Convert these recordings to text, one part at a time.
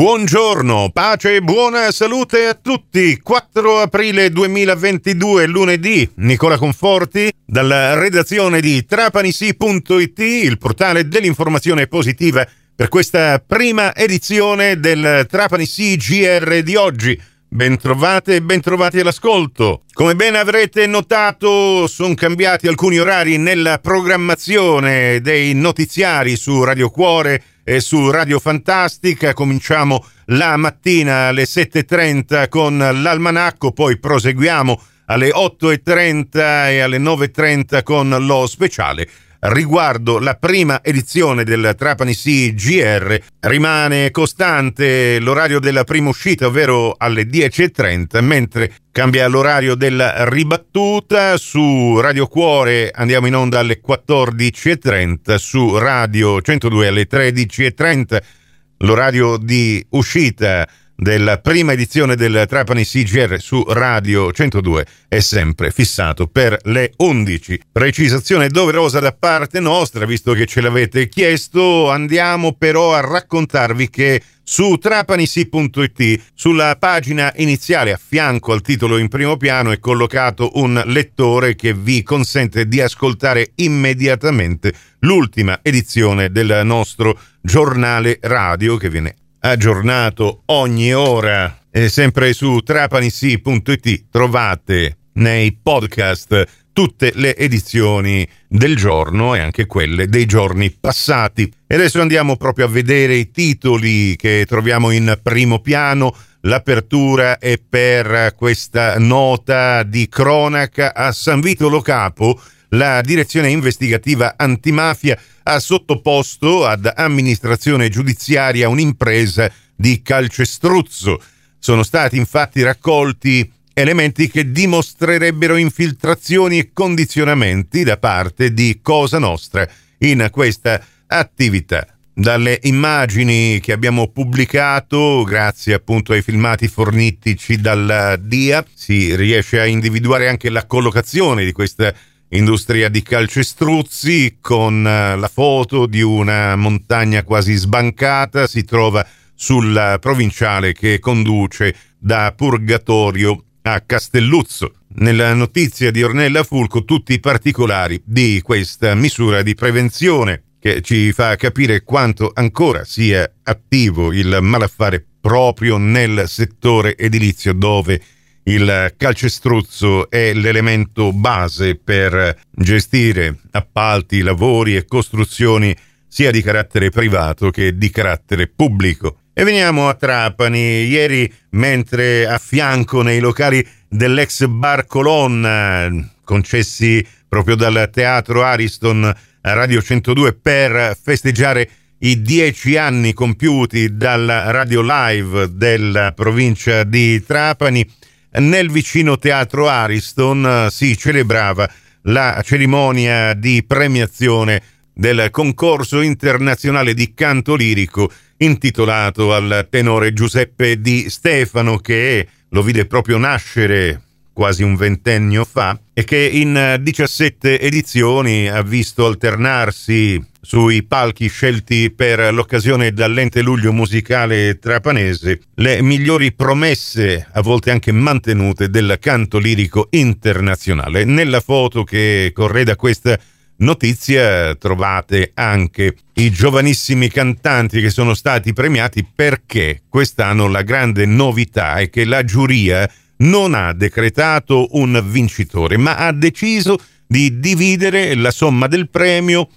Buongiorno, pace e buona salute a tutti. 4 aprile 2022, lunedì. Nicola Conforti, dalla redazione di trapanisi.it, il portale dell'informazione positiva, per questa prima edizione del Trapanisi GR di oggi. Bentrovate e bentrovati all'ascolto. Come ben avrete notato, sono cambiati alcuni orari nella programmazione dei notiziari su Radio Cuore e su Radio Fantastica. Cominciamo la mattina alle 7.30 con l'almanacco, poi proseguiamo alle 8.30 e alle 9.30 con lo speciale riguardo la prima edizione del Trapani Sea GR rimane costante l'orario della prima uscita, ovvero alle 10.30, mentre cambia l'orario della ribattuta. Su Radio Cuore andiamo in onda alle 14.30, su Radio 102 alle 13.30, l'orario di uscita della prima edizione del Trapani CGR su Radio 102 è sempre fissato per le 11. Precisazione doverosa da parte nostra, visto che ce l'avete chiesto, andiamo però a raccontarvi che su trapanisi.it, sulla pagina iniziale a fianco al titolo in primo piano, è collocato un lettore che vi consente di ascoltare immediatamente l'ultima edizione del nostro giornale radio che viene aggiornato ogni ora. E sempre su trapanisi.it trovate nei podcast tutte le edizioni del giorno e anche quelle dei giorni passati. E adesso andiamo proprio a vedere i titoli che troviamo in primo piano. L'apertura è per questa nota di cronaca a San Vito Lo Capo. La direzione investigativa antimafia ha sottoposto ad amministrazione giudiziaria un'impresa di calcestruzzo. Sono stati infatti raccolti elementi che dimostrerebbero infiltrazioni e condizionamenti da parte di Cosa Nostra in questa attività. Dalle immagini che abbiamo pubblicato, grazie appunto ai filmati fornitici dalla DIA, si riesce a individuare anche la collocazione di questa industria di calcestruzzi con eh, la foto di una montagna quasi sbancata si trova sulla provinciale che conduce da Purgatorio a Castelluzzo. Nella notizia di Ornella Fulco tutti i particolari di questa misura di prevenzione che ci fa capire quanto ancora sia attivo il malaffare proprio nel settore edilizio dove il calcestruzzo è l'elemento base per gestire appalti, lavori e costruzioni sia di carattere privato che di carattere pubblico. E veniamo a Trapani. Ieri, mentre a fianco nei locali dell'ex bar Colonna, concessi proprio dal teatro Ariston a Radio 102 per festeggiare i dieci anni compiuti dalla radio live della provincia di Trapani, nel vicino teatro Ariston eh, si celebrava la cerimonia di premiazione del concorso internazionale di canto lirico intitolato al tenore Giuseppe Di Stefano che lo vide proprio nascere quasi un ventennio fa e che in 17 edizioni ha visto alternarsi sui palchi scelti per l'occasione dall'ente luglio musicale trapanese le migliori promesse, a volte anche mantenute, del canto lirico internazionale. Nella foto che correda questa notizia trovate anche i giovanissimi cantanti che sono stati premiati perché quest'anno la grande novità è che la giuria non ha decretato un vincitore, ma ha deciso di dividere la somma del premio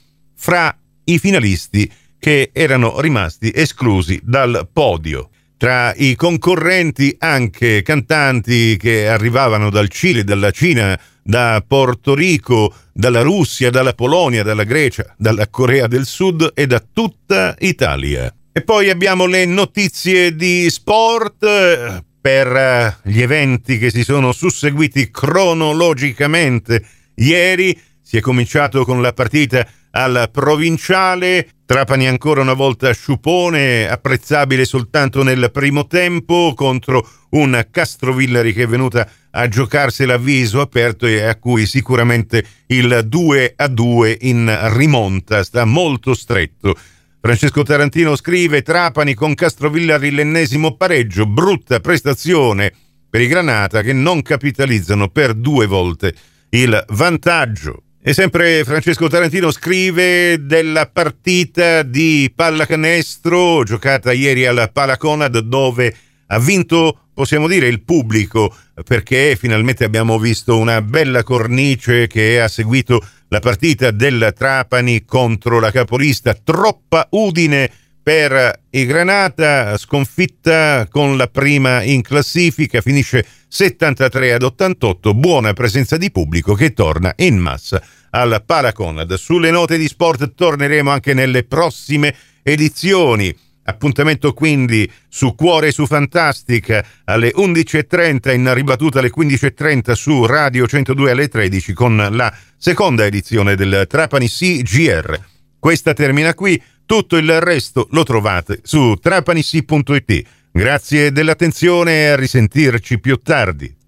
fra i finalisti che erano rimasti esclusi dal podio. Tra i concorrenti anche cantanti che arrivavano dal Cile, dalla Cina, da Porto Rico, dalla Russia, dalla Polonia, dalla Grecia, dalla Corea del Sud e da tutta Italia. E poi abbiamo le notizie di sport per eh, gli eventi che si sono susseguiti cronologicamente. Ieri si è cominciato con la partita al provinciale. Trapani ancora una volta sciupone, apprezzabile soltanto nel primo tempo contro un Castrovillari che è venuta a giocarsela a viso aperto e a cui sicuramente il 2 a 2 in rimonta sta molto stretto. Francesco Tarantino scrive Trapani con Castrovillari l'ennesimo pareggio, brutta prestazione per i Granata che non capitalizzano per due volte il vantaggio. E sempre Francesco Tarantino scrive della partita di pallacanestro giocata ieri al Palaconad dove ha vinto, possiamo dire, il pubblico perché finalmente abbiamo visto una bella cornice che ha seguito la partita del Trapani contro la capolista Troppa Udine per i Granata, sconfitta con la prima in classifica, finisce 73 ad 88, buona presenza di pubblico che torna in massa al Paraconad. Sulle note di sport torneremo anche nelle prossime edizioni. Appuntamento quindi su Cuore su Fantastica alle 11.30 in ribattuta alle 15.30 su Radio 102 alle 13 con la seconda edizione del Trapani CGR. Questa termina qui, tutto il resto lo trovate su trapanisi.it. Grazie dell'attenzione e a risentirci più tardi.